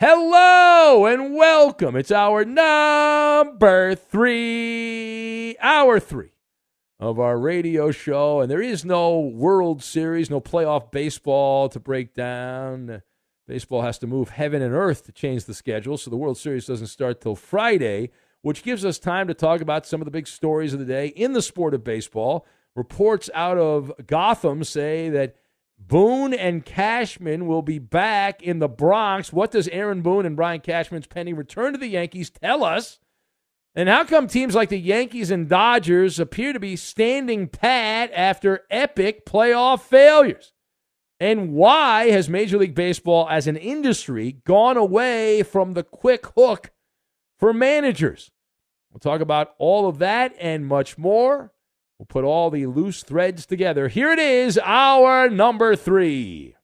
Hello and welcome. It's hour number three, hour three of our radio show. And there is no World Series, no playoff baseball to break down. Baseball has to move heaven and earth to change the schedule, so the World Series doesn't start till Friday, which gives us time to talk about some of the big stories of the day in the sport of baseball. Reports out of Gotham say that Boone and Cashman will be back in the Bronx. What does Aaron Boone and Brian Cashman's pending return to the Yankees tell us? And how come teams like the Yankees and Dodgers appear to be standing pat after epic playoff failures? And why has Major League Baseball as an industry gone away from the quick hook for managers? We'll talk about all of that and much more. We'll put all the loose threads together. Here it is, hour number three.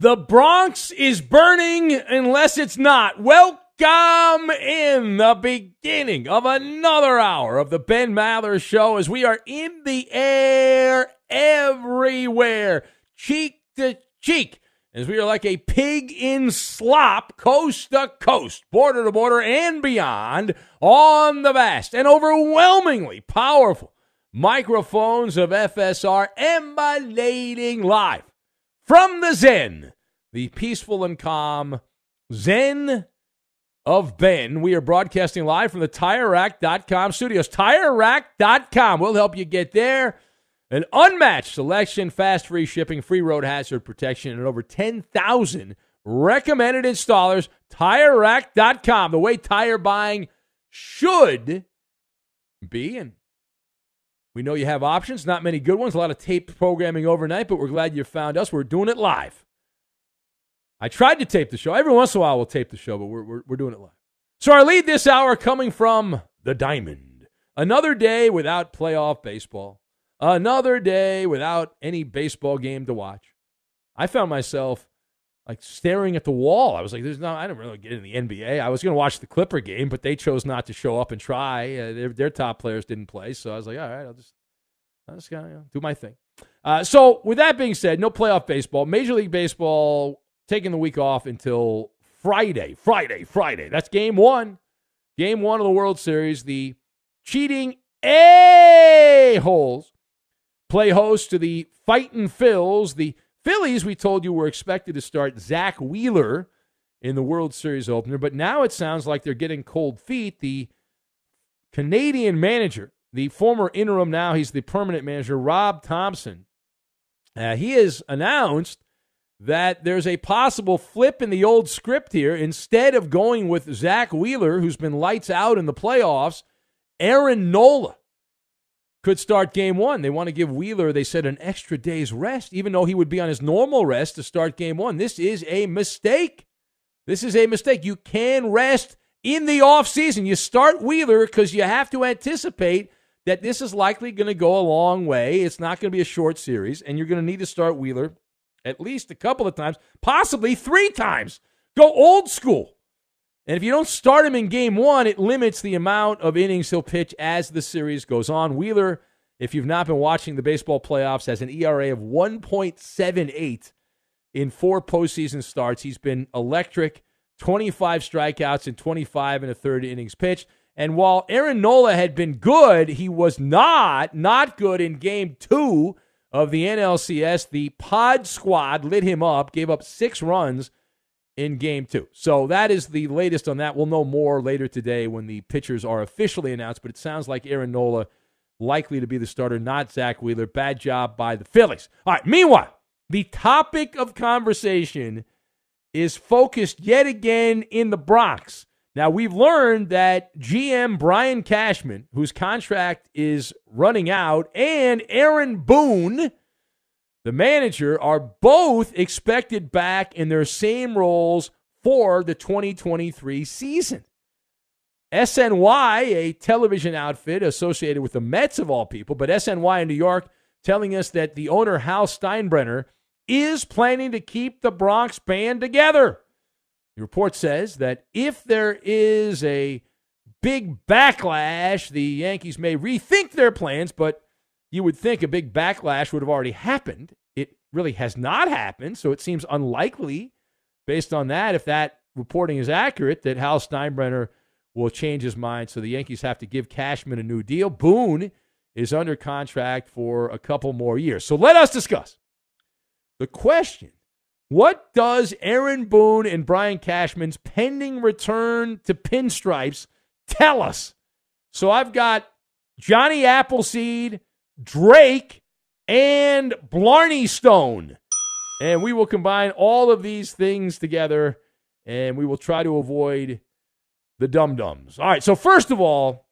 The Bronx is burning unless it's not. Welcome in the beginning of another hour of the Ben Maller Show as we are in the air everywhere, cheek to cheek, as we are like a pig in slop, coast to coast, border to border, and beyond on the vast and overwhelmingly powerful microphones of FSR emanating live from the Zen, the peaceful and calm Zen of Ben. We are broadcasting live from the TireRack.com studios. TireRack.com will help you get there. An unmatched selection, fast free shipping, free road hazard protection, and over 10,000 recommended installers. TireRack.com, the way tire buying should be. And we know you have options, not many good ones, a lot of tape programming overnight, but we're glad you found us. We're doing it live. I tried to tape the show. Every once in a while, we'll tape the show, but we're, we're, we're doing it live. So, our lead this hour coming from the Diamond. Another day without playoff baseball. Another day without any baseball game to watch. I found myself like staring at the wall. I was like, "There's no." I didn't really get in the NBA. I was going to watch the Clipper game, but they chose not to show up and try. Uh, their, their top players didn't play, so I was like, "All right, I'll just, I'll just gotta, you know, do my thing." Uh, so, with that being said, no playoff baseball. Major League Baseball taking the week off until Friday. Friday, Friday. That's game one. Game one of the World Series. The cheating a-holes play host to the Fightin' Phils. The Phillies, we told you, were expected to start Zack Wheeler in the World Series opener, but now it sounds like they're getting cold feet. The Canadian manager, the former interim, now he's the permanent manager, Rob Thomson, uh, he has announced that there's a possible flip in the old script here. Instead of going with Zack Wheeler, who's been lights out in the playoffs, Aaron Nola could start game one. They want to give Wheeler, they said, an extra day's rest, even though he would be on his normal rest to start game one. This is a mistake. This is a mistake. You can rest in the offseason. You start Wheeler because you have to anticipate that this is likely going to go a long way. It's not going to be a short series, and you're going to need to start Wheeler at least a couple of times, possibly three times. Go old school. And if you don't start him in game one, it limits the amount of innings he'll pitch as the series goes on. Wheeler, if you've not been watching the baseball playoffs, has an ERA of 1.78 in four postseason starts. He's been electric, 25 strikeouts and 25 and a third innings pitched. And while Aaron Nola had been good, he was not not good in game two of the NLCS. The pod squad lit him up, gave up six runs in game two. So that is the latest on that. We'll know more later today when the pitchers are officially announced, but it sounds like Aaron Nola likely to be the starter, not Zack Wheeler. Bad job by the Phillies. All right, meanwhile, the topic of conversation is focused yet again in the Bronx. Now, we've learned that GM Brian Cashman, whose contract is running out, and Aaron Boone, the manager, are both expected back in their same roles for the 2023 season. SNY, a television outfit associated with the Mets of all people, but SNY in New York telling us that the owner, Hal Steinbrenner, is planning to keep the Bronx band together. The report says that if there is a big backlash, the Yankees may rethink their plans, but you would think a big backlash would have already happened. It really has not happened, so it seems unlikely, based on that, if that reporting is accurate, that Hal Steinbrenner will change his mind. So the Yankees have to give Cashman a new deal. Boone is under contract for a couple more years. So let us discuss the question what does Aaron Boone and Brian Cashman's pending return to pinstripes tell us? So I've got Johnny Appleseed, Drake, and Blarney Stone. And we will combine all of these things together and we will try to avoid the dum dums. All right, so first of all,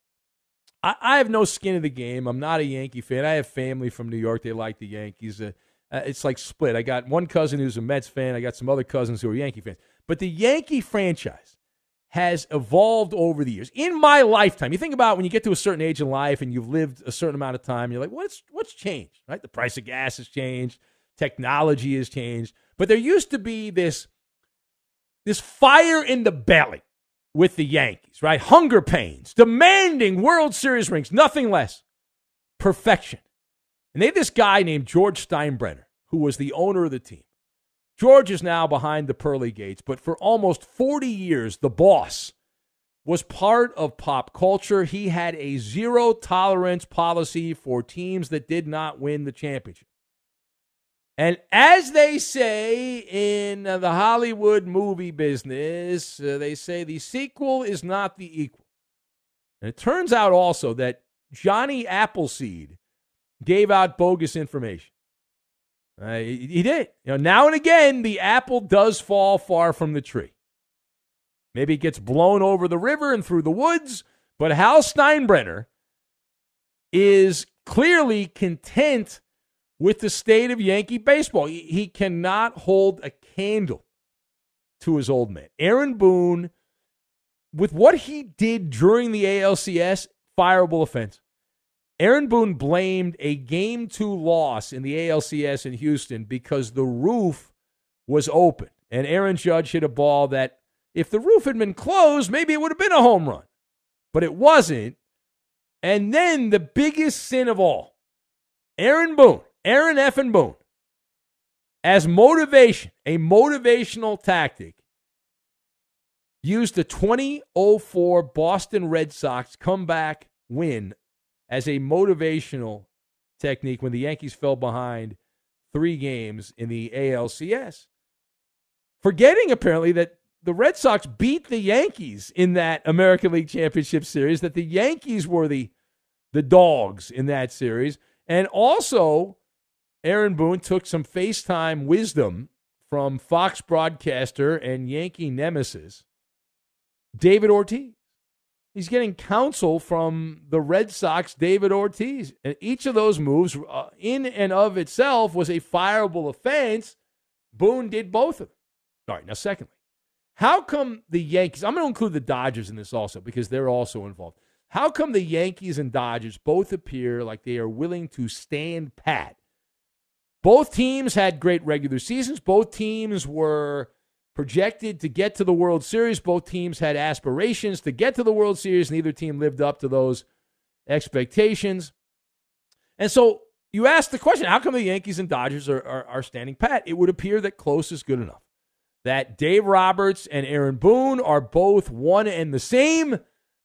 I, I, have no skin in the game. I'm not a Yankee fan. I have family from New York. They like the Yankees. Uh, uh, it's like split. I got one cousin who's a Mets fan. I got some other cousins who are Yankee fans. But the Yankee franchise has evolved over the years. In my lifetime, you think about when you get to a certain age in life and you've lived a certain amount of time, you're like, what's what's changed? Right? The price of gas has changed, technology has changed. But there used to be this this fire in the belly with the Yankees, right? Hunger pains, demanding World Series rings, nothing less. Perfection. And they had this guy named George Steinbrenner, who was the owner of the team. George is now behind the pearly gates, but for almost 40 years, the boss was part of pop culture. He had a zero tolerance policy for teams that did not win the championship. And as they say in the Hollywood movie business, uh, they say the sequel is not the equal. And it turns out also that Johnny Appleseed gave out bogus information. Uh, he, he did. You know, now and again, the apple does fall far from the tree. Maybe it gets blown over the river and through the woods, but Hal Steinbrenner is clearly content with the state of Yankee baseball. He, he cannot hold a candle to his old man. Aaron Boone, with what he did during the ALCS, fireable offense. Aaron Boone blamed a game two loss in the ALCS in Houston because the roof was open. And Aaron Judge hit a ball that, if the roof had been closed, maybe it would have been a home run. But it wasn't. And then the biggest sin of all Aaron Boone, Aaron Effin Boone, as motivation, a motivational tactic, used the 2004 Boston Red Sox comeback win as a motivational technique when the Yankees fell behind three games in the ALCS. Forgetting apparently that the Red Sox beat the Yankees in that American League Championship series, that the Yankees were the the dogs in that series. And also, Aaron Boone took some FaceTime wisdom from Fox broadcaster and Yankee nemesis, David Ortiz. He's getting counsel from the Red Sox, David Ortiz. And each of those moves, uh, in and of itself, was a fireable offense. Boone did both of them. All right, now, secondly, how come the Yankees, I'm going to include the Dodgers in this also because they're also involved. How come the Yankees and Dodgers both appear like they are willing to stand pat? Both teams had great regular seasons. Both teams were projected to get to the World Series. Both teams had aspirations to get to the World Series. Neither team lived up to those expectations. And so you ask the question how come the Yankees and Dodgers are, are, are, standing pat? It would appear that close is good enough. That Dave Roberts and Aaron Boone are both one and the same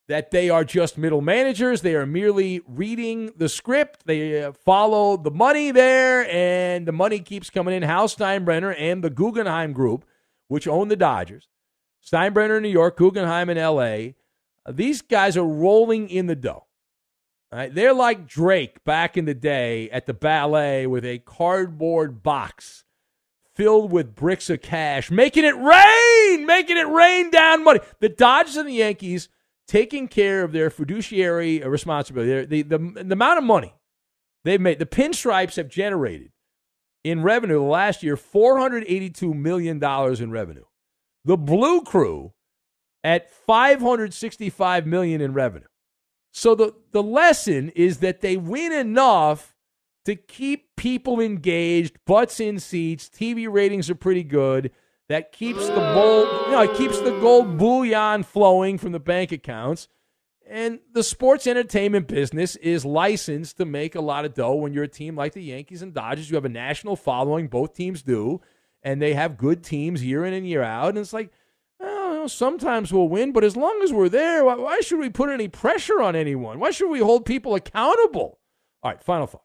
that they are just middle managers. They are merely reading the script. They uh, follow the money there, and the money keeps coming in. Hal Steinbrenner and the Guggenheim Group, which own the Dodgers, Steinbrenner in New York, Guggenheim in L.A., uh, these guys are rolling in the dough. Right? They're like Drake back in the day at the ballet with a cardboard box filled with bricks of cash, making it rain, making it rain down money. The Dodgers and the Yankees – taking care of their fiduciary responsibility, the, the, the amount of money they've made, the pinstripes have generated in revenue last year $482 million in revenue. The Blue Crew at 565 million in revenue. So the, the lesson is that they win enough to keep people engaged, butts in seats, TV ratings are pretty good that keeps the gold, you know, it keeps the gold bullion flowing from the bank accounts. And the sports entertainment business is licensed to make a lot of dough when you're a team like the Yankees and Dodgers. You have a national following, both teams do, and they have good teams year in and year out. And it's like, oh, sometimes we'll win, but as long as we're there, why, why should we put any pressure on anyone? Why should we hold people accountable? All right, final thought.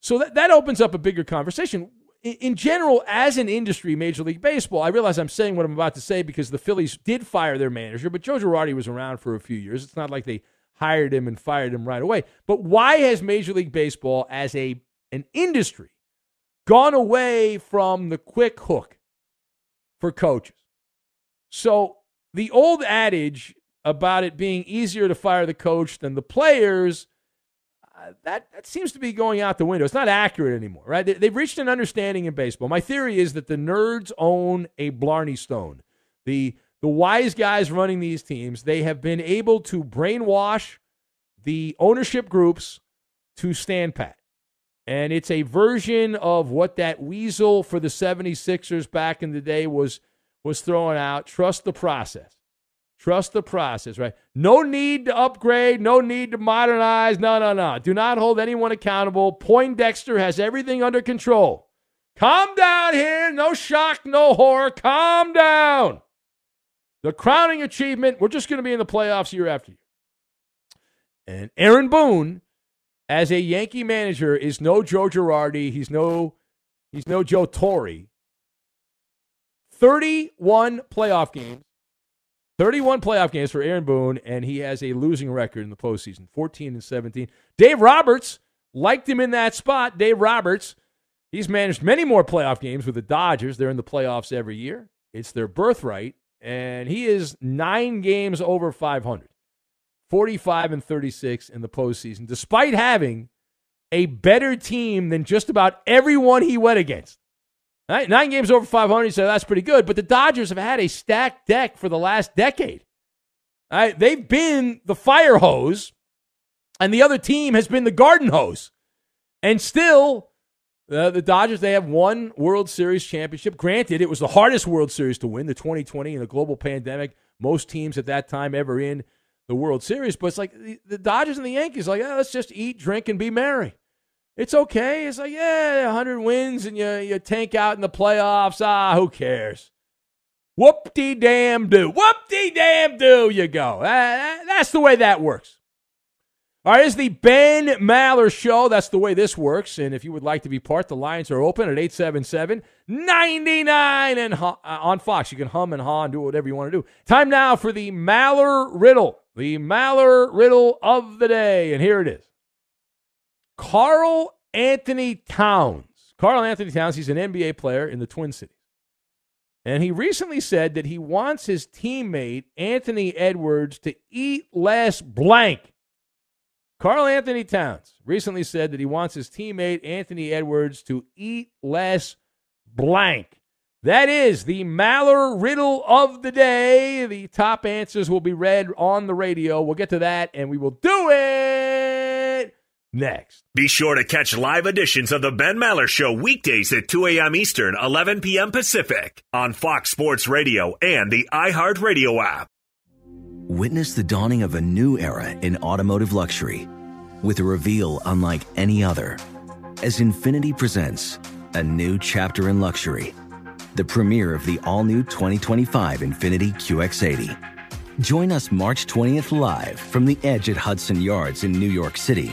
So that, that opens up a bigger conversation in general, as an industry, Major League Baseball, I realize I'm saying what I'm about to say because the Phillies did fire their manager, but Joe Girardi was around for a few years. It's not like they hired him and fired him right away. But why has Major League Baseball, as a an industry, gone away from the quick hook for coaches? So the old adage about it being easier to fire the coach than the players that, that seems to be going out the window. It's not accurate anymore, right? They, have reached an understanding in baseball. My theory is that the nerds own a Blarney Stone. The, the wise guys running these teams, they have been able to brainwash the ownership groups to stand pat. And it's a version of what that weasel for the 76ers back in the day was was throwing out. Trust the process. Trust the process, right? No need to upgrade, no need to modernize. No, no, no. Do not hold anyone accountable. Poindexter has everything under control. Calm down here. No shock, no horror. Calm down. The crowning achievement, we're just going to be in the playoffs year after year. And Aaron Boone, as a Yankee manager, is no Joe Girardi. He's no, he's no Joe Torre. 31 playoff games 31 playoff games for Aaron Boone, and he has a losing record in the postseason 14 and 17. Dave Roberts liked him in that spot. Dave Roberts, he's managed many more playoff games with the Dodgers. They're in the playoffs every year, it's their birthright, and he is nine games over 500, 45 and 36 in the postseason, despite having a better team than just about everyone he went against. Right? Nine games over 500, so that's pretty good. But the Dodgers have had a stacked deck for the last decade. They've been the fire hose, and the other team has been the garden hose. And still, Uh, the Dodgers, they have one World Series championship. Granted, it was the hardest World Series to win, the 2020 in a global pandemic. Most teams at that time ever in the World Series. But it's like the, the Dodgers and the Yankees, like, oh, let's just eat, drink, and be merry. It's okay. It's like, yeah, 100 wins and you, you tank out in the playoffs. Ah, who cares? Whoop de damn do. Whoop de damn do you go. That's the way that works. All right, it's the Ben Maller Show. That's the way this works. And if you would like to be part, the lines are open at 877 99 and uh, on Fox. You can hum and haw and do whatever you want to do. Time now for the Maller Riddle, the Maller Riddle of the day. And here it is Karl Anthony Towns. Karl Anthony Towns, he's an NBA player in the Twin Cities. And he recently said that he wants his teammate, Anthony Edwards, to eat less blank. Karl Anthony Towns recently said that he wants his teammate Anthony Edwards to eat less blank. That is the Maller riddle of the day. The top answers will be read on the radio. We'll get to that and we will do it next. Be sure to catch live editions of the Ben Maller Show weekdays at 2 a.m. Eastern, 11 p.m. Pacific on Fox Sports Radio and the iHeartRadio app. Witness the dawning of a new era in automotive luxury with a reveal unlike any other as Infiniti presents a new chapter in luxury, the premiere of the all new 2025 Infiniti QX80. Join us March 20th live from the edge at Hudson Yards in New York City,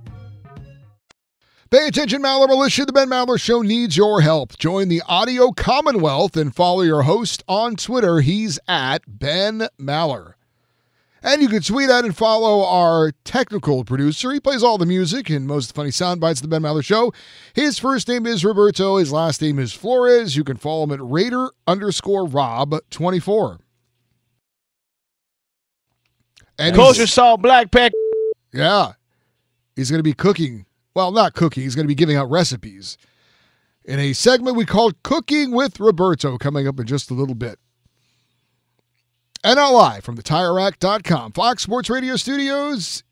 Pay attention, Maller Militia. The Ben Maller Show needs your help. Join the Audio Commonwealth and follow your host on Twitter. He's at Ben Maller. And you can tweet at and follow our technical producer. He plays all the music and most of the funny sound bites of the Ben Maller Show. His first name is Roberto. His last name is Flores. You can follow him at Raider underscore Rob 24. And Kosher salt, black pepper. Yeah. He's going to be cooking well, not cooking, he's going to be giving out recipes in a segment we called Cooking with Roberto coming up in just a little bit. And now live from the TireRack.com, Fox Sports Radio studios,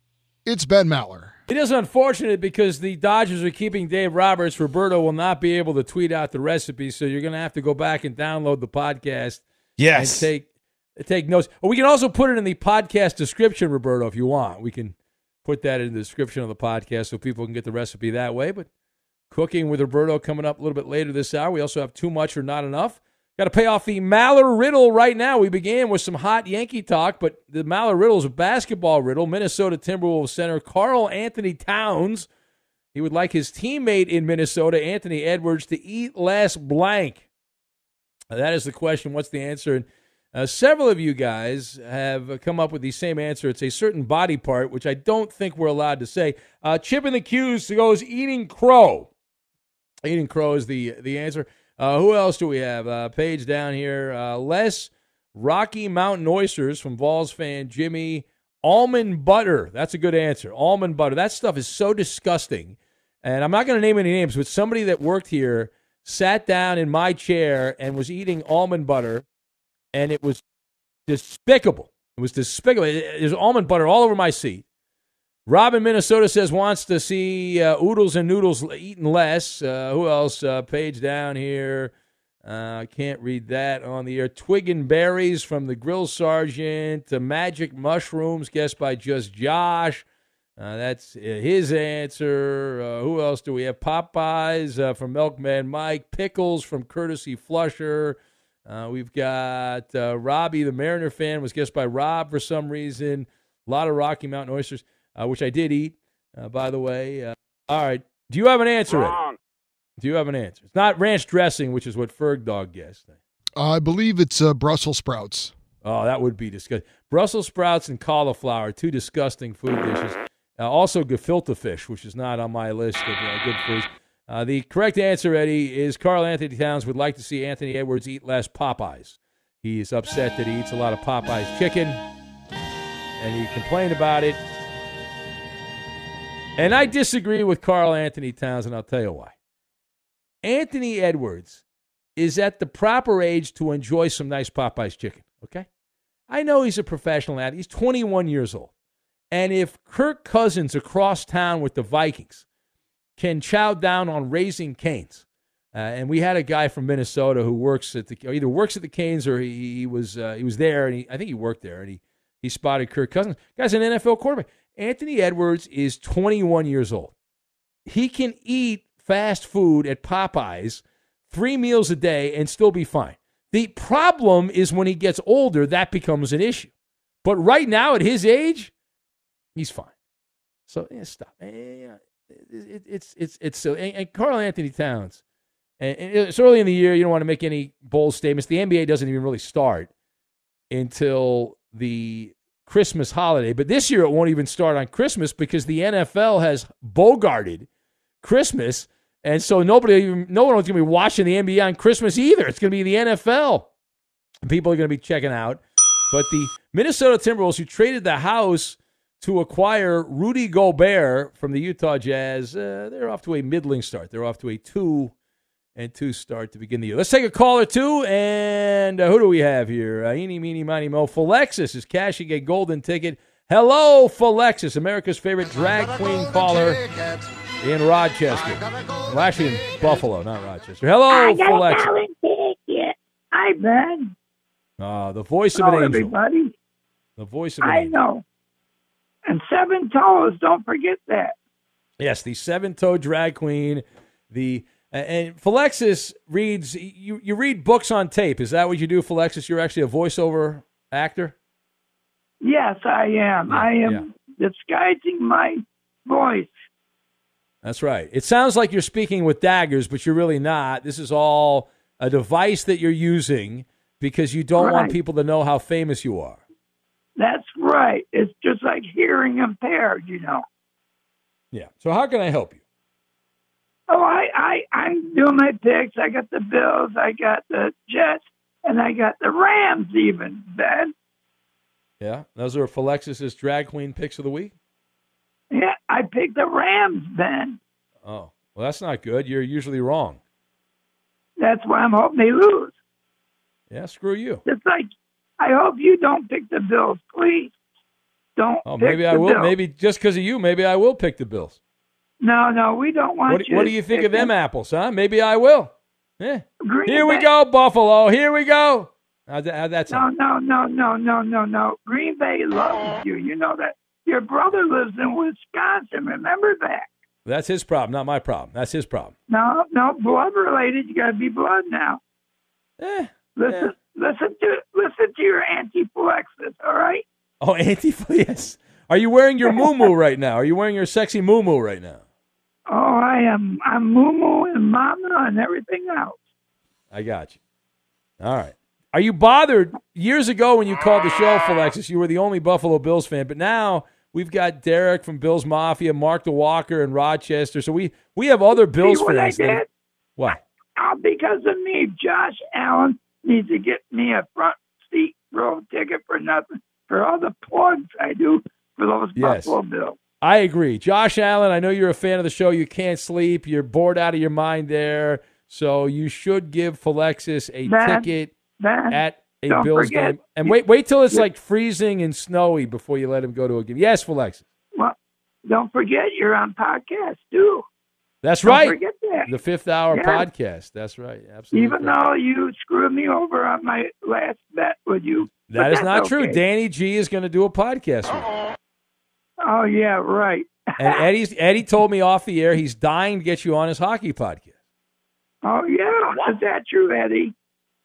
it's Ben Maller. It is unfortunate because the Dodgers are keeping Dave Roberts. Roberto will not be able to tweet out the recipe, so you're going to have to go back and download the podcast. Yes. And take take notes. we can also put it in the podcast description, Roberto, if you want. We can put that in the description of the podcast so people can get the recipe that way. But cooking with Roberto coming up a little bit later this hour. We also have too much or not enough. Got to pay off the Maller riddle right now. We began with some hot Yankee talk, but the Maller riddle is a basketball riddle. Minnesota Timberwolves center Karl Anthony Towns. He would like his teammate in Minnesota, Anthony Edwards, to eat less blank. That is the question. What's the answer? And uh, several of you guys have come up with the same answer. It's a certain body part, which I don't think we're allowed to say. Uh, Chip in the Q's goes eating crow. Eating crow is the the answer. Uh, who else do we have? Uh, page down here. Uh, less Rocky Mountain oysters from Vols fan Jimmy. Almond butter. That's a good answer. Almond butter. That stuff is so disgusting. And I'm not going to name any names, but somebody that worked here sat down in my chair and was eating almond butter and it was despicable. It was despicable. There's almond butter all over my seat. Robin, Minnesota says wants to see uh, oodles and noodles eaten less. Uh, who else? Uh, page down here. Uh, I can't read that on the air. Twig and berries from the Grill Sergeant. The magic mushrooms, guessed by just Josh. Uh, that's uh, his answer. who else do we have? Popeyes from Milkman Mike. Pickles from Courtesy Flusher. Uh, we've got uh, Robbie, the Mariner fan, was guessed by Rob for some reason. A lot of Rocky Mountain oysters, uh, which I did eat, uh, by the way. Uh, all right. Do you have an answer? Wrong. Do you have an answer? It's not ranch dressing, which is what Ferg Dog guessed. I believe it's uh, Brussels sprouts. Oh, that would be disgusting. Brussels sprouts and cauliflower, two disgusting food dishes. also, gefilte fish, which is not on my list of good foods. Uh, the correct answer, Eddie, is Karl Anthony Towns would like to see Anthony Edwards eat less Popeyes. He's upset that he eats a lot of Popeyes chicken, and he complained about it. And I disagree with Karl Anthony Towns, and I'll tell you why. Anthony Edwards is at the proper age to enjoy some nice Popeyes chicken, okay? I know he's a professional athlete. He's 21 years old. And if Kirk Cousins across town with the Vikings can chow down on Raising Cane's. Uh, and we had a guy from Minnesota who works at the either works at the Canes or he, he was uh, he was there and he, I think he worked there and he he spotted Kirk Cousins. Guy's an NFL quarterback. Anthony Edwards is 21 years old. He can eat fast food at Popeyes three meals a day and still be fine. The problem is when he gets older, that becomes an issue. But right now, at his age, he's fine. So yeah, stop. Yeah, it, it's it's it's so and, and Karl-Anthony Towns. And, and it's early in the year. You don't want to make any bold statements. The NBA doesn't even really start until the Christmas holiday. But this year it won't even start on Christmas because the NFL has bogarted Christmas, and so nobody, even, no one is going to be watching the NBA on Christmas either. It's going to be the NFL. People are going to be checking out. But the Minnesota Timberwolves, who traded the house to acquire Rudy Gobert from the Utah Jazz. Uh, they're off to a middling start. They're off to a two and two start to begin the year. Let's take a call or two. And uh, who do we have here? Uh, eeny, meeny, miny, mo. Philexis is cashing a golden ticket. Hello, Philexis, America's favorite drag queen caller. in Rochester. Well, actually in Buffalo, not Rochester. Hello, I got Flex. a talent ticket. Hi, Ben. Uh, the voice of an angel. everybody. The voice of an I angel. know. And seven toes. Don't forget that. Yes, the seven-toed drag queen. The and Philexis reads. You you read books on tape. Is that what you do, Philexis? You're actually a voiceover actor. Yes, I am. I am disguising my voice. That's right. It sounds like you're speaking with daggers, but you're really not. This is all a device that you're using because you don't want people to know how famous you are. That's right. It's just like hearing impaired, you know. Yeah. So how can I help you? Oh, I, I, I'm doing my picks. I got the Bills, I got the Jets, and I got the Rams even, Ben. Yeah, those are Philexis's drag queen picks of the week. Yeah, I picked the Rams, Ben. Oh, well, that's not good. You're usually wrong. That's why I'm hoping they lose. Yeah, screw you. It's like I hope you don't pick the Bills, please. Don't. Oh, maybe I will. Bills. Maybe just because of you, maybe I will pick the Bills. No, no, we don't want What, you. what do you think of them them. apples, huh? Maybe I will. Yeah. Green Here we go, Buffalo. Here we go. How'd that, that? No, no, no, no, no, no, no. Green Bay loves you. You know that. Your brother lives in Wisconsin. Remember that. That's his problem, not my problem. That's his problem. No, no, blood related. You got to be blood now. Eh, listen, listen to listen to your anti-flexes. All right. Oh, anti yes. Are you wearing your moo right now? Are you wearing your sexy moo right now? Oh, I am. I'm Moo and Mama and everything else. I got you. All right. Are you bothered? Years ago, when you called the show, Alexis, you were the only Buffalo Bills fan, but now we've got Derek from Bills Mafia, Mark the Walker in Rochester. So we we have other Bills what fans. that-? What? Oh, because of me, Josh Allen needs to get me a front seat row ticket for nothing for all the plugs I do for those Yes. Buffalo Bills. I agree. Josh Allen, I know you're a fan of the show. You can't sleep. You're bored out of your mind there. So you should give Philexis a ticket at a Bills forget- game. And wait wait till it's you- like freezing and snowy before you let him go to a game. Yes, Philexis. Well, don't forget you're on podcast too. That's Don't right. forget that. The fifth hour Yeah. podcast. That's right. Absolutely. Even correct. though you screwed me over on my last bet with you. That But is that's not true. okay. Danny G is going to do a podcast with you. Oh yeah, right. And Eddie's Eddie told me off the air he's dying to get you on his hockey podcast. Oh yeah, is that true, Eddie?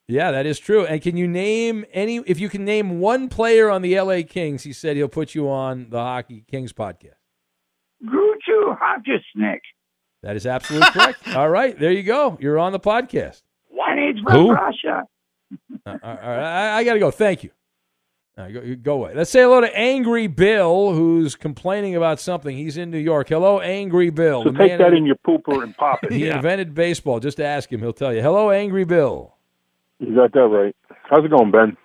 Yeah, that is true. And can you name any if you can name one player on the LA Kings, he said he'll put you on the Hockey Kings podcast. Gruchu Hodgesnick. That is absolutely correct. All right, there you go. You're on the podcast. From Who? Russia. Uh, all right, I, I got to go. Thank you. Right, go, go away. Let's say hello to Angry Bill, who's complaining about something. He's in New York. Hello, Angry Bill. So take that in your pooper and pop it. He invented baseball. Just ask him; he'll tell you. Hello, Angry Bill. You got that right. How's it going, Ben?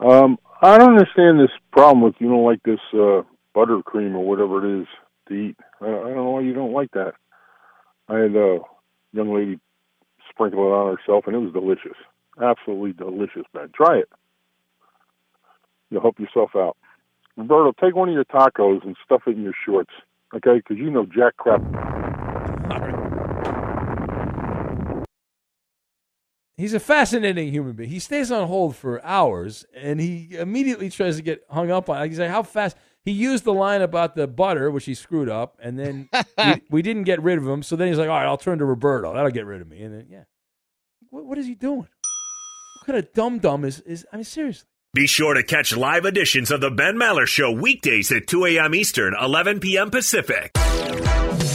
Um, I don't understand this problem with you don't like this uh, buttercream or whatever it is to eat. I, I don't know why you don't like that. I had a uh, young lady sprinkle it on herself, and it was delicious. Absolutely delicious, man. Try it. You'll help yourself out. Roberto, take one of your tacos and stuff it in your shorts, okay? Because you know jack crap. He's a fascinating human being. He stays on hold for hours, and he immediately tries to get hung up on. He's like, "How fast?" He used the line about the butter, which he screwed up, and then we, we didn't get rid of him. So then he's like, "All right, I'll turn to Roberto. That'll get rid of me." And then, yeah, what, what is he doing? What kind of dumb dumb is is? I mean, seriously. Be sure to catch live editions of the Ben Maller Show weekdays at 2 a.m. Eastern, 11 p.m. Pacific.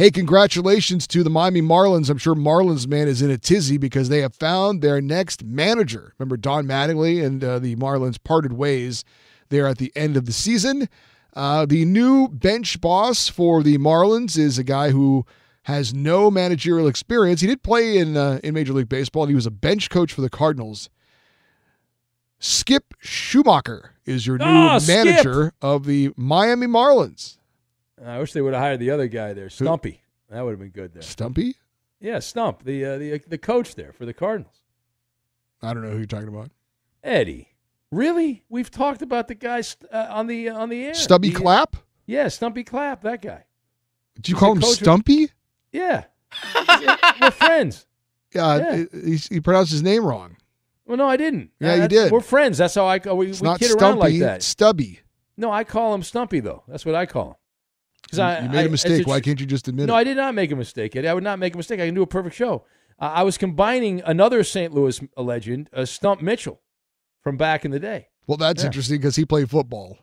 Hey, congratulations to the Miami Marlins. I'm sure Marlins man is in a tizzy because they have found their next manager. Remember, Don Mattingly and uh, the Marlins parted ways there at the end of the season. Uh, the new bench boss for the Marlins is a guy who has no managerial experience. He did play in uh, in Major League Baseball, and he was a bench coach for the Cardinals. Skip Schumaker is your new Oh, manager Skip! of the Miami Marlins. I wish they would have hired the other guy there, Stumpy. That would have been good there. Stumpy? Yeah, Stump, the uh, the the coach there for the Cardinals. I don't know who you're talking about. Eddie, really? We've talked about the guy st- uh, on the on the air. Stubby The- Clapp? Yeah, Stumpy Clapp, that guy. Did you He's call him Stumpy? Yeah, we're friends. Yeah, he, he pronounced his name wrong. Well, no, I didn't. Yeah, you did. We're friends. That's how I we, It's we kid Stumpy, around like that. Stubby. No, I call him Stumpy though. That's what I call him. You- I- you made I- a mistake. Why can't you just admit no, it? No, I did not make a mistake. Eddie. I would not make a mistake. I can do a perfect show. Uh, I was combining another St. Louis legend, uh, Stump Mitchell, from back in the day. Well, that's Yeah. interesting because he played football.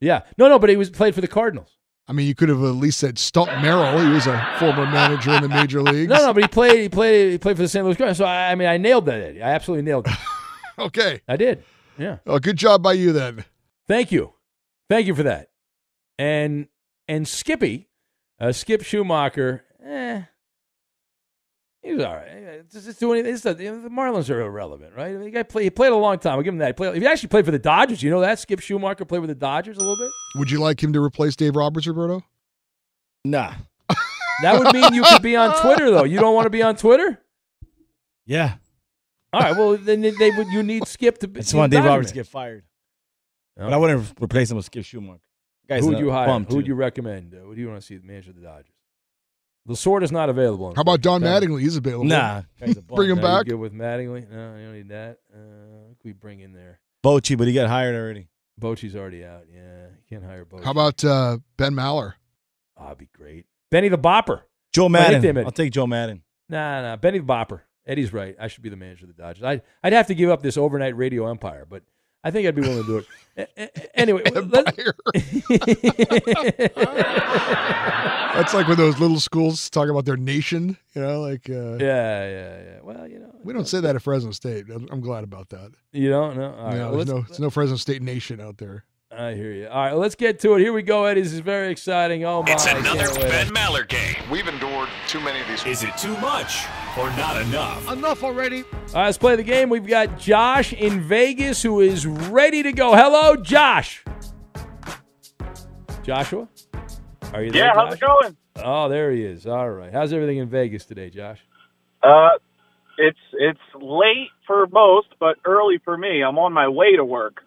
Yeah, no, no, but he was played for the Cardinals. I mean, you could have at least said Stump Merrill. He was a former manager in the major leagues. No, no, but he played. He played. He played for the St. Louis Cardinals. So I, I mean, I nailed that. Eddie. I absolutely nailed it. okay, I did. Yeah. Well, good job by you then. Thank you, thank you for that. And and Skippy, uh, Skip Schumaker, eh, he was all right. Just, just doing this. The Marlins are irrelevant, right? I mean, the guy play, he played a long time. I'll give him that. He, played, he actually played for the Dodgers. You know that Skip Schumaker played with the Dodgers a little bit. Would you like him to replace Dave Roberts, Roberto? Nah. That would mean you could be on Twitter, though. You don't want to be on Twitter. Yeah. All right. Well, then they would. You need Skip to. I just want Dave Roberts to get fired. But I wouldn't replace him with Skip Schumaker. Guy's Who would you hire? Who would you recommend? Uh, Who do you want to see the manager of the Dodgers? The sword is not available. How about Don unfortunately. Mattingly? He's available. Nah, guy's a. Bring him No, back. Good with Mattingly? No, you don't need that. Uh, who can we bring in there? Bochy, but he got hired already. Bochy's already out. Yeah, you can't hire Bochy. How about uh, Ben Maller? Oh, that'd be great. Benny the Bopper. Joe Maddon. nickname, I'll take Joe Maddon. Nah, nah. Benny the Bopper. Eddie's right. I should be the manager of the Dodgers. I'd, I'd have to give up this overnight radio empire, but I think I'd be willing to do it. A- a- Anyway, let- That's like when those little schools talk about their nation. You know, like uh, yeah, yeah, yeah. Well, you know, we don't say that at Fresno State. I'm I'm glad about that. you don't know. All right, Yeah, well, there's no, there's no Fresno State nation out there. I hear you. All right, let's get to it. Here we go, Eddie. This is very exciting. Oh my! It's another. Ben Maller game. We've endured too many of these. Is it too much or not enough? Enough already. All right, let's play the game. We've got Josh in Vegas who is ready to go. Hello, Josh. Joshua, are you there? Yeah, how's it going? Oh, there he is. All right. How's everything in Vegas today, Josh? Uh, it's it's late for most, but early for me. I'm on my way to work.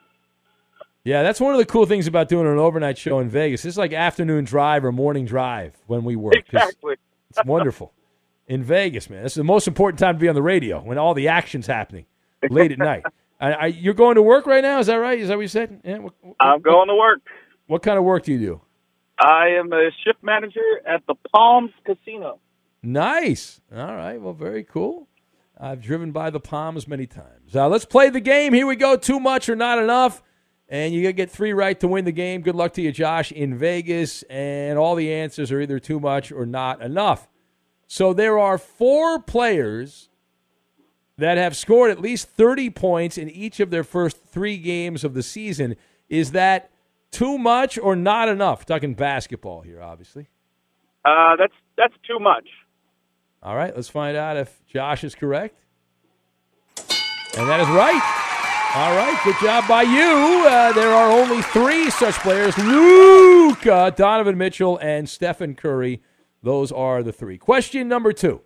Yeah, that's one of the cool things about doing an overnight show in Vegas. It's like afternoon drive or morning drive when we work. Exactly. It's wonderful. In Vegas, man. This is the most important time to be on the radio when all the action's happening late at night. And I, you're going to work right now? Is that right? Is that what you said? Yeah. What, I'm going to work. what kind of work do you do? I am a shift manager at the Palms Casino. Nice. All right. Well, very cool. I've driven by the Palms many times. Uh, let's play the game. Here we go. Too much or not enough. And you got to get three right to win the game. Good luck to you, Josh, in Vegas. And all the answers are either too much or not enough. So there are four players that have scored at least 30 points in each of their first three games of the season. Is that too much or not enough? talking basketball here, obviously. Uh, that's that's too much. All right, let's find out if Josh is correct. And that is right. All right, good job by you. Uh, there are only three such players Luka, Donovan Mitchell, and Stephen Curry. Those are the three. Question number two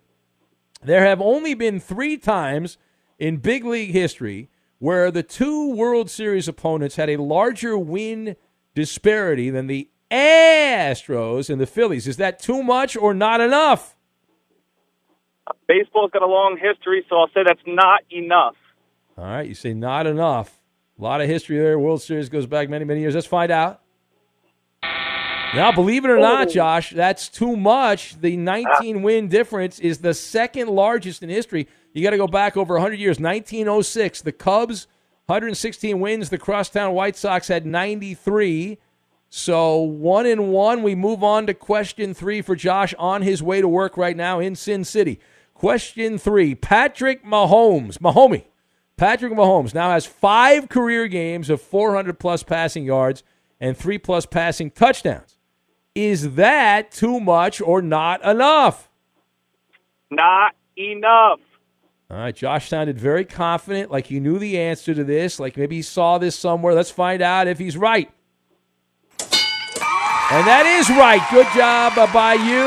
There have only been three times in big league history where the two World Series opponents had a larger win disparity than the Astros and the Phillies. Is that too much or not enough? Baseball's got a long history, so I'll say that's not enough. All right, you say not enough. A lot of history there. World Series goes back many, many years. Let's find out. Now, believe it or not, oh. Josh, that's too much. The ah. 19 win difference is the second largest in history. You got to go back over 100 years. 1906, the Cubs, 116 wins. The Crosstown White Sox had 93. So one and one. We move on to question three for Josh on his way to work right now in Sin City. Question three: Patrick Mahomes, Mahomie, Patrick Mahomes now has five career games of 400 plus passing yards and three plus passing touchdowns. Is that too much or not enough? Not enough. All right, Josh sounded very confident, like he knew the answer to this, like maybe he saw this somewhere. Let's find out if he's right. And that is right. Good job by you.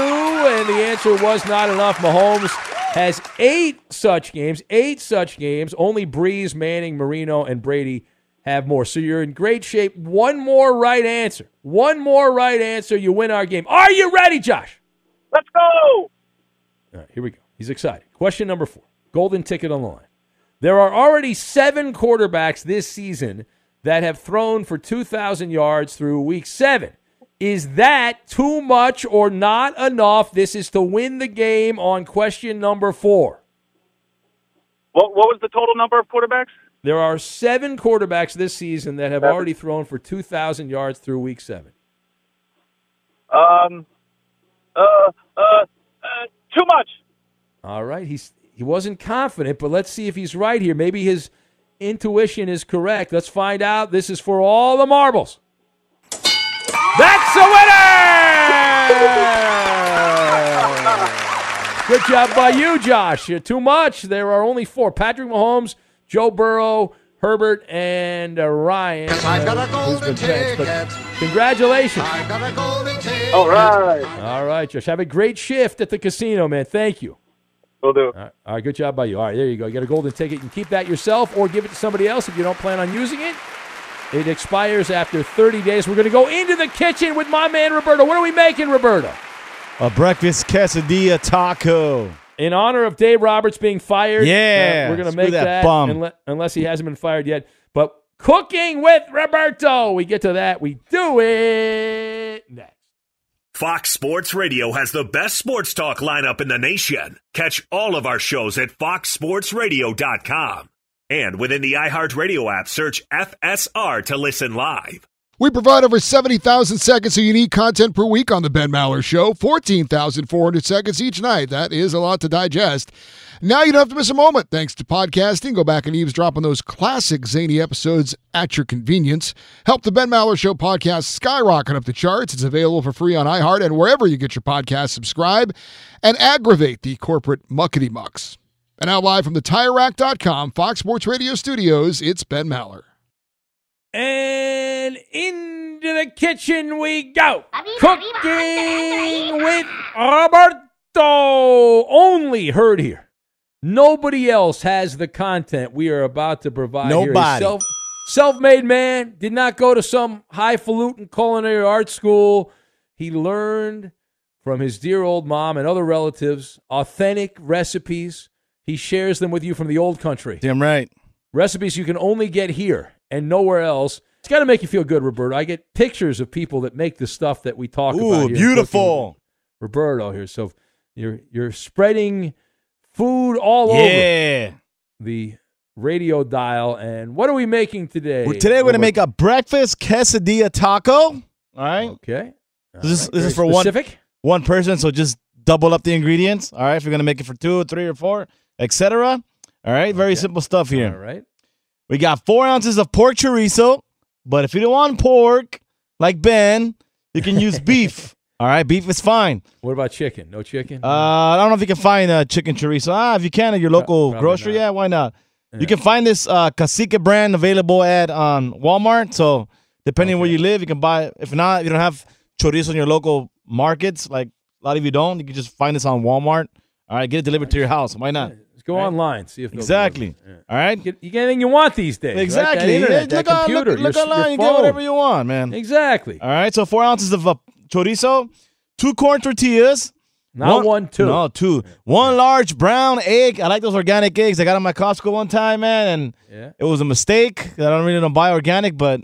And the answer was not enough. Mahomes has eight such games, eight such games. Only Brees, Manning, Marino, and Brady have more. So you're in great shape. One more right answer. One more right answer. You win our game. Are you ready, Josh? Let's go. All right, here we go. He's excited. Question number four Golden ticket on the line. There are already seven quarterbacks this season that have thrown for 2,000 yards through week seven. Is that too much or not enough? This is to win the game on question number four. What what was the total number of quarterbacks? There are seven quarterbacks this season that have already thrown for 2,000 yards through week seven. Um, uh, uh, uh, too much. All right, he's he wasn't confident, but let's see if he's right here. Maybe his intuition is correct. Let's find out. This is for all the marbles. That's a winner! Good job by you, Josh. You're too much. There are only four: Patrick Mahomes, Joe Burrow, Herbert, and uh, Ryan. Uh, who's been benched, but Congratulations. All right. All right, Josh. Have a great shift at the casino, man. Thank you. Will do. All right, all right, good job by you. All right, there you go. You got a golden ticket. You can keep that yourself or give it to somebody else if you don't plan on using it. It expires after 30 days. We're going to go into the kitchen with my man Roberto. What are we making, Roberto? A breakfast quesadilla taco. In honor of Dave Roberts being fired, Yeah, uh, we're going to make that that, bum. unle- unless he hasn't been fired yet. But cooking with Roberto, we get to that. We do it next. Fox Sports Radio has the best sports talk lineup in the nation. Catch all of our shows at foxsportsradio.com. And within the iHeartRadio app, search FSR to listen live. We provide over 70,000 seconds of unique content per week on The Ben Maller Show, 14,400 seconds each night. That is a lot to digest. Now you don't have to miss a moment thanks to podcasting. Go back and eavesdrop on those classic zany episodes at your convenience. Help The Ben Maller Show podcast skyrocket up the charts. It's available for free on iHeart and wherever you get your podcast. Subscribe and aggravate the corporate muckety mucks. And now live from the TireRack.com Fox Sports Radio studios, it's Ben Maller. And into the kitchen we go. Cooking with Roberto. Only heard here. Nobody else has the content we are about to provide here. Nobody. Self, self-made man. Did not go to some highfalutin culinary art school. He learned from his dear old mom and other relatives authentic recipes. He shares them with you from the old country. Damn right. Recipes you can only get here and nowhere else. It's got to make you feel good, Roberto. I get pictures of people that make the stuff that we talk about. Ooh, beautiful. Roberto here. So you're you're spreading food all Yeah. over the radio dial. And what are we making today? Well, today we're gonna make a breakfast quesadilla taco. All right. Okay. This is right, this is for specific. one one person, so just double up the ingredients. All right. If you're gonna make it for two, three, or four, etc. All right. Very simple stuff here. All right. We got four ounces of pork chorizo, but if you don't want pork, like Ben, you can use beef. All right, beef is fine. What about chicken? No chicken? Uh, I don't know if you can find uh, chicken chorizo. Ah, if you can at your local probably grocery, not. yeah, why not? You can find this uh, cacique brand available at um, Walmart. So depending on where you live, you can buy. it. If not, if you don't have chorizo in your local markets, like a lot of you don't, you can just find this on Walmart. All right, get it delivered to your house. Why not? Let's go online. See if Exactly. it. All right. You get, you get anything you want these days. right? Exactly. internet, Yeah, look, on- look, look your, online, you get whatever you want, man. Exactly. All right, so four ounces of uh, chorizo, two corn tortillas. Not one, two. No, two. One large brown egg. I like those organic eggs. I got them at Costco one time, man, and Yeah. it was a mistake. I don't really don't buy organic, but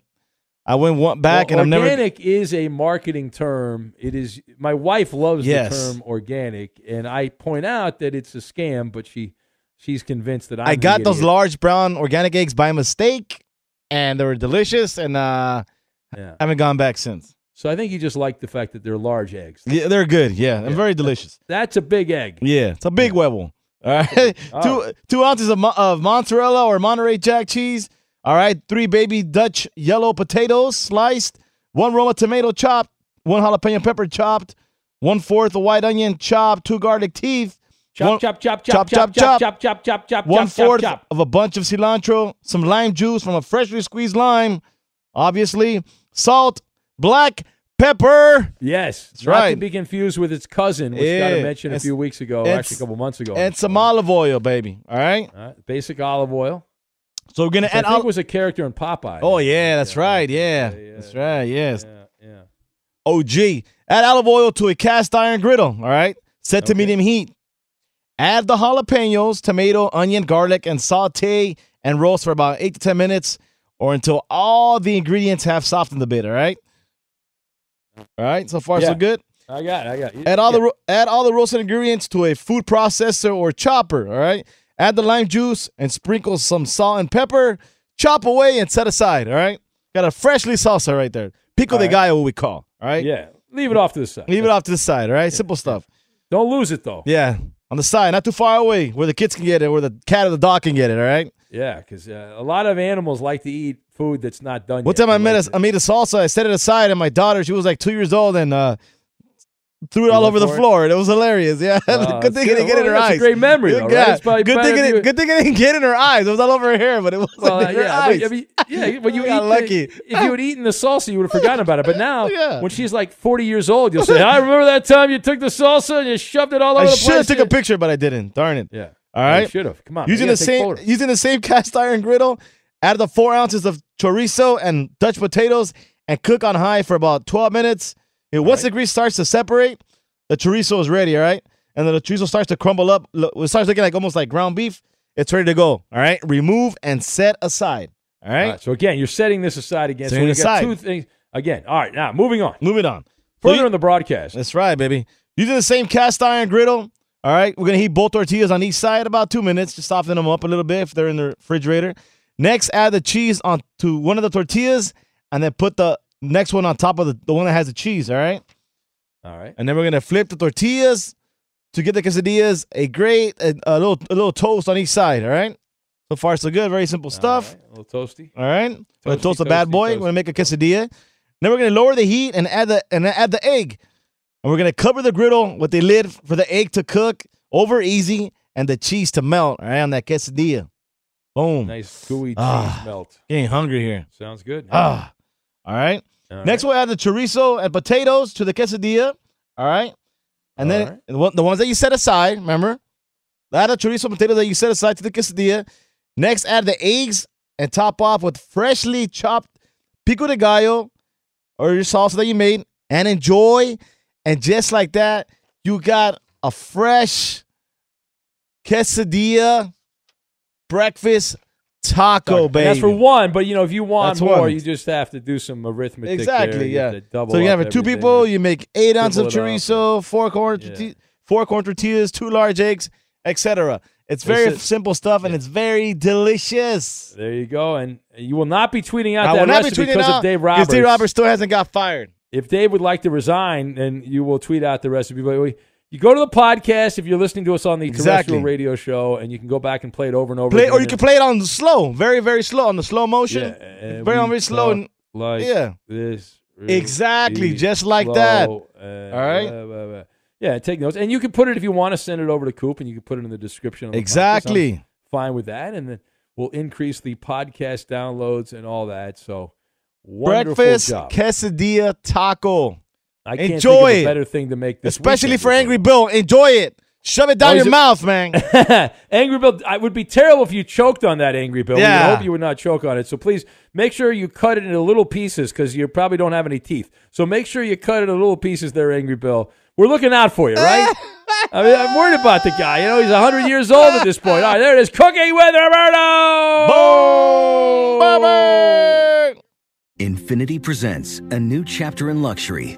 I went one back Well, and never. organic is a marketing term. It is. My wife loves Yes. the term organic, and I point out that it's a scam, but she she's convinced that I'm I got those large brown organic eggs by mistake, and they were delicious, and uh, Yeah. I haven't gone back since. So I think you just like the fact that they're large eggs. Yeah, they're good. Yeah, and very delicious. That's a big egg. Yeah, it's a big huevo. All right, All two two ounces of, mo- of mozzarella or Monterey Jack cheese. All right, three baby Dutch yellow potatoes sliced, one Roma tomato chopped, one jalapeno pepper chopped, one fourth of white onion chopped, two garlic teeth, Chop, chop, chop, chop, chop, chop, chop, chop, chop, chop, chop, one chop, chop, of a bunch of cilantro, some lime juice from a freshly squeezed lime, obviously, salt, black pepper, Yes, That's not to right. be confused with its cousin, which got mentioned a few weeks ago, actually a couple months ago. and some olive oil, baby. All right. All right, basic olive oil. So we're gonna Which I think was a character in Popeye. oh yeah, that's right. Yeah, that's right. Yes. Yeah, yeah. OG. Add olive oil to a cast iron griddle. All right. Set to medium heat. Add the jalapenos, tomato, onion, garlic, and saute and roast for about eight to ten minutes, or until all the ingredients have softened a bit. All right. All right. So far, Yeah. so good. I got it. I got it. Add all Yeah. the add all the roasted ingredients to a food processor or chopper. All right. Add the lime juice and sprinkle some salt and pepper. Chop away and set aside. All right. Got a freshly salsa right there. Pico All de right. gallo, what we call. All right. Yeah. leave it off to the side. Leave it off to the side, all right? Simple stuff. Don't lose it though. Yeah, on the side, not too far away, where the kids can get it, where the cat or the dog can get it, all right? Yeah, because uh, a lot of animals like to eat food that's not done One yet. time I made like a, I made a salsa, I set it aside, and my daughter, she was like two years old, and uh, threw it all over the for it? floor, and it was hilarious. Yeah, Oh, good thing it didn't get in her Well, that's a eyes. great memory, though, right? Yeah, It's good thing it, you- good thing it didn't get in her eyes. It was all over her hair, but it was Well, in uh, her yeah, eyes. but, I mean, yeah. When you eat, got the- lucky. if you had eaten the salsa, you would have forgotten about it. But now, Yeah. when she's like forty years old, you'll say, "I remember that time you took the salsa and you shoved it all over I the should have place." took a picture, but I didn't. Darn it. Yeah. All right. Yeah, should've. Come on, Using the You gotta take same photos. using the same cast iron griddle, add the four ounces of chorizo and Dutch potatoes, and cook on high for about twelve minutes. Once the grease starts to separate, the chorizo is ready. All right, and then the chorizo starts to crumble up. It starts looking like almost like ground beef. It's ready to go. All right. Remove and set aside. All right. All right, So again, you're setting this aside again. Setting so we got two things again. All right, now moving on. Moving on. Further in the broadcast. That's right, baby. Using the same cast iron griddle. All right, we're gonna heat both tortillas on each side about two minutes to soften them up a little bit if they're in the refrigerator. Next, add the cheese onto one of the tortillas, and then put the next one on top of the, the one that has the cheese. All right, All right. and then we're gonna flip the tortillas to get the quesadillas a great a, a little a little toast on each side. All right, so far so good. Very simple stuff. A little toasty. All right. We're gonna Toasty, toast the bad boy. toasty. We're gonna make a quesadilla. Then we're gonna lower the heat and add the and add the egg. And we're gonna cover the griddle with the lid for the egg to cook over easy and the cheese to melt. All right, on that quesadilla. Boom. Nice gooey cheese Ah, melt. Getting hungry here. Sounds good. Ah. All right. All Next, we'll add the chorizo and potatoes to the quesadilla. All right. And All then right. the ones that you set aside, remember? Add the chorizo and potato that you set aside to the quesadilla. Next, add the eggs and top off with freshly chopped pico de gallo or your salsa that you made and enjoy. And just like that, you got a fresh quesadilla breakfast taco, baby. That's for one, but you know, if you want That's more, one. you just have to do some arithmetic. there. Exactly, You yeah. have so you have two people. You make eight ounces of Dribble it up. chorizo, four corn, torti- four corn tortillas, two large eggs, etc. It's very simple stuff, and it's very delicious. There you go, and you will not be tweeting out I that will not be recipe because of Dave Roberts. Dave Roberts still hasn't got fired. If Dave would like to resign, then you will tweet out the recipe. But we- you go to the podcast if you're listening to us on the Exactly. terrestrial radio show, and you can go back and play it over and over. Play, again. or you can play it on the slow, very very slow on the slow motion. Yeah, very on very slow. And, like yeah, this. Exactly, just like that. All right. blah, blah, blah. Yeah, take notes, and you can put it if you want to send it over to Coop, and you can put it in the description. Of the. Exactly. Fine with that, and then we'll increase the podcast downloads and all that. So wonderful breakfast job. quesadilla taco. I can't Enjoy think of a it. better thing to make this especially for. Angry Bill. Enjoy it. Shove it down Oh, your it- mouth, man. Angry Bill, I would be terrible if you choked on that Angry Bill. Yeah. We would hope you would not choke on it. So please make sure you cut it into little pieces because you probably don't have any teeth. So make sure you cut it into little pieces there, Angry Bill. We're looking out for you, right? I mean, I'm worried about the guy. You know, he's 100 years old at this point. All right, there it is. Cooking with Roberto! Infiniti presents a new chapter in luxury,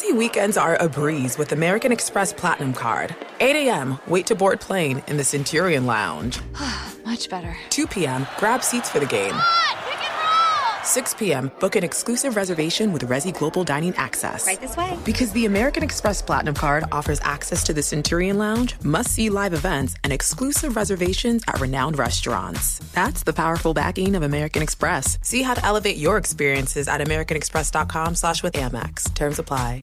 Busy weekends are a breeze with American Express Platinum Card. 8 a.m., wait to board plane in the Centurion Lounge. Much better. 2 p.m., grab seats for the game. 6 p.m., book an exclusive reservation with Resy Global Dining Access. Right this way. Because the American Express Platinum Card offers access to the Centurion Lounge, must see live events, and exclusive reservations at renowned restaurants. That's the powerful backing of American Express. See how to elevate your experiences at AmericanExpress.com slash with Amex. Terms apply.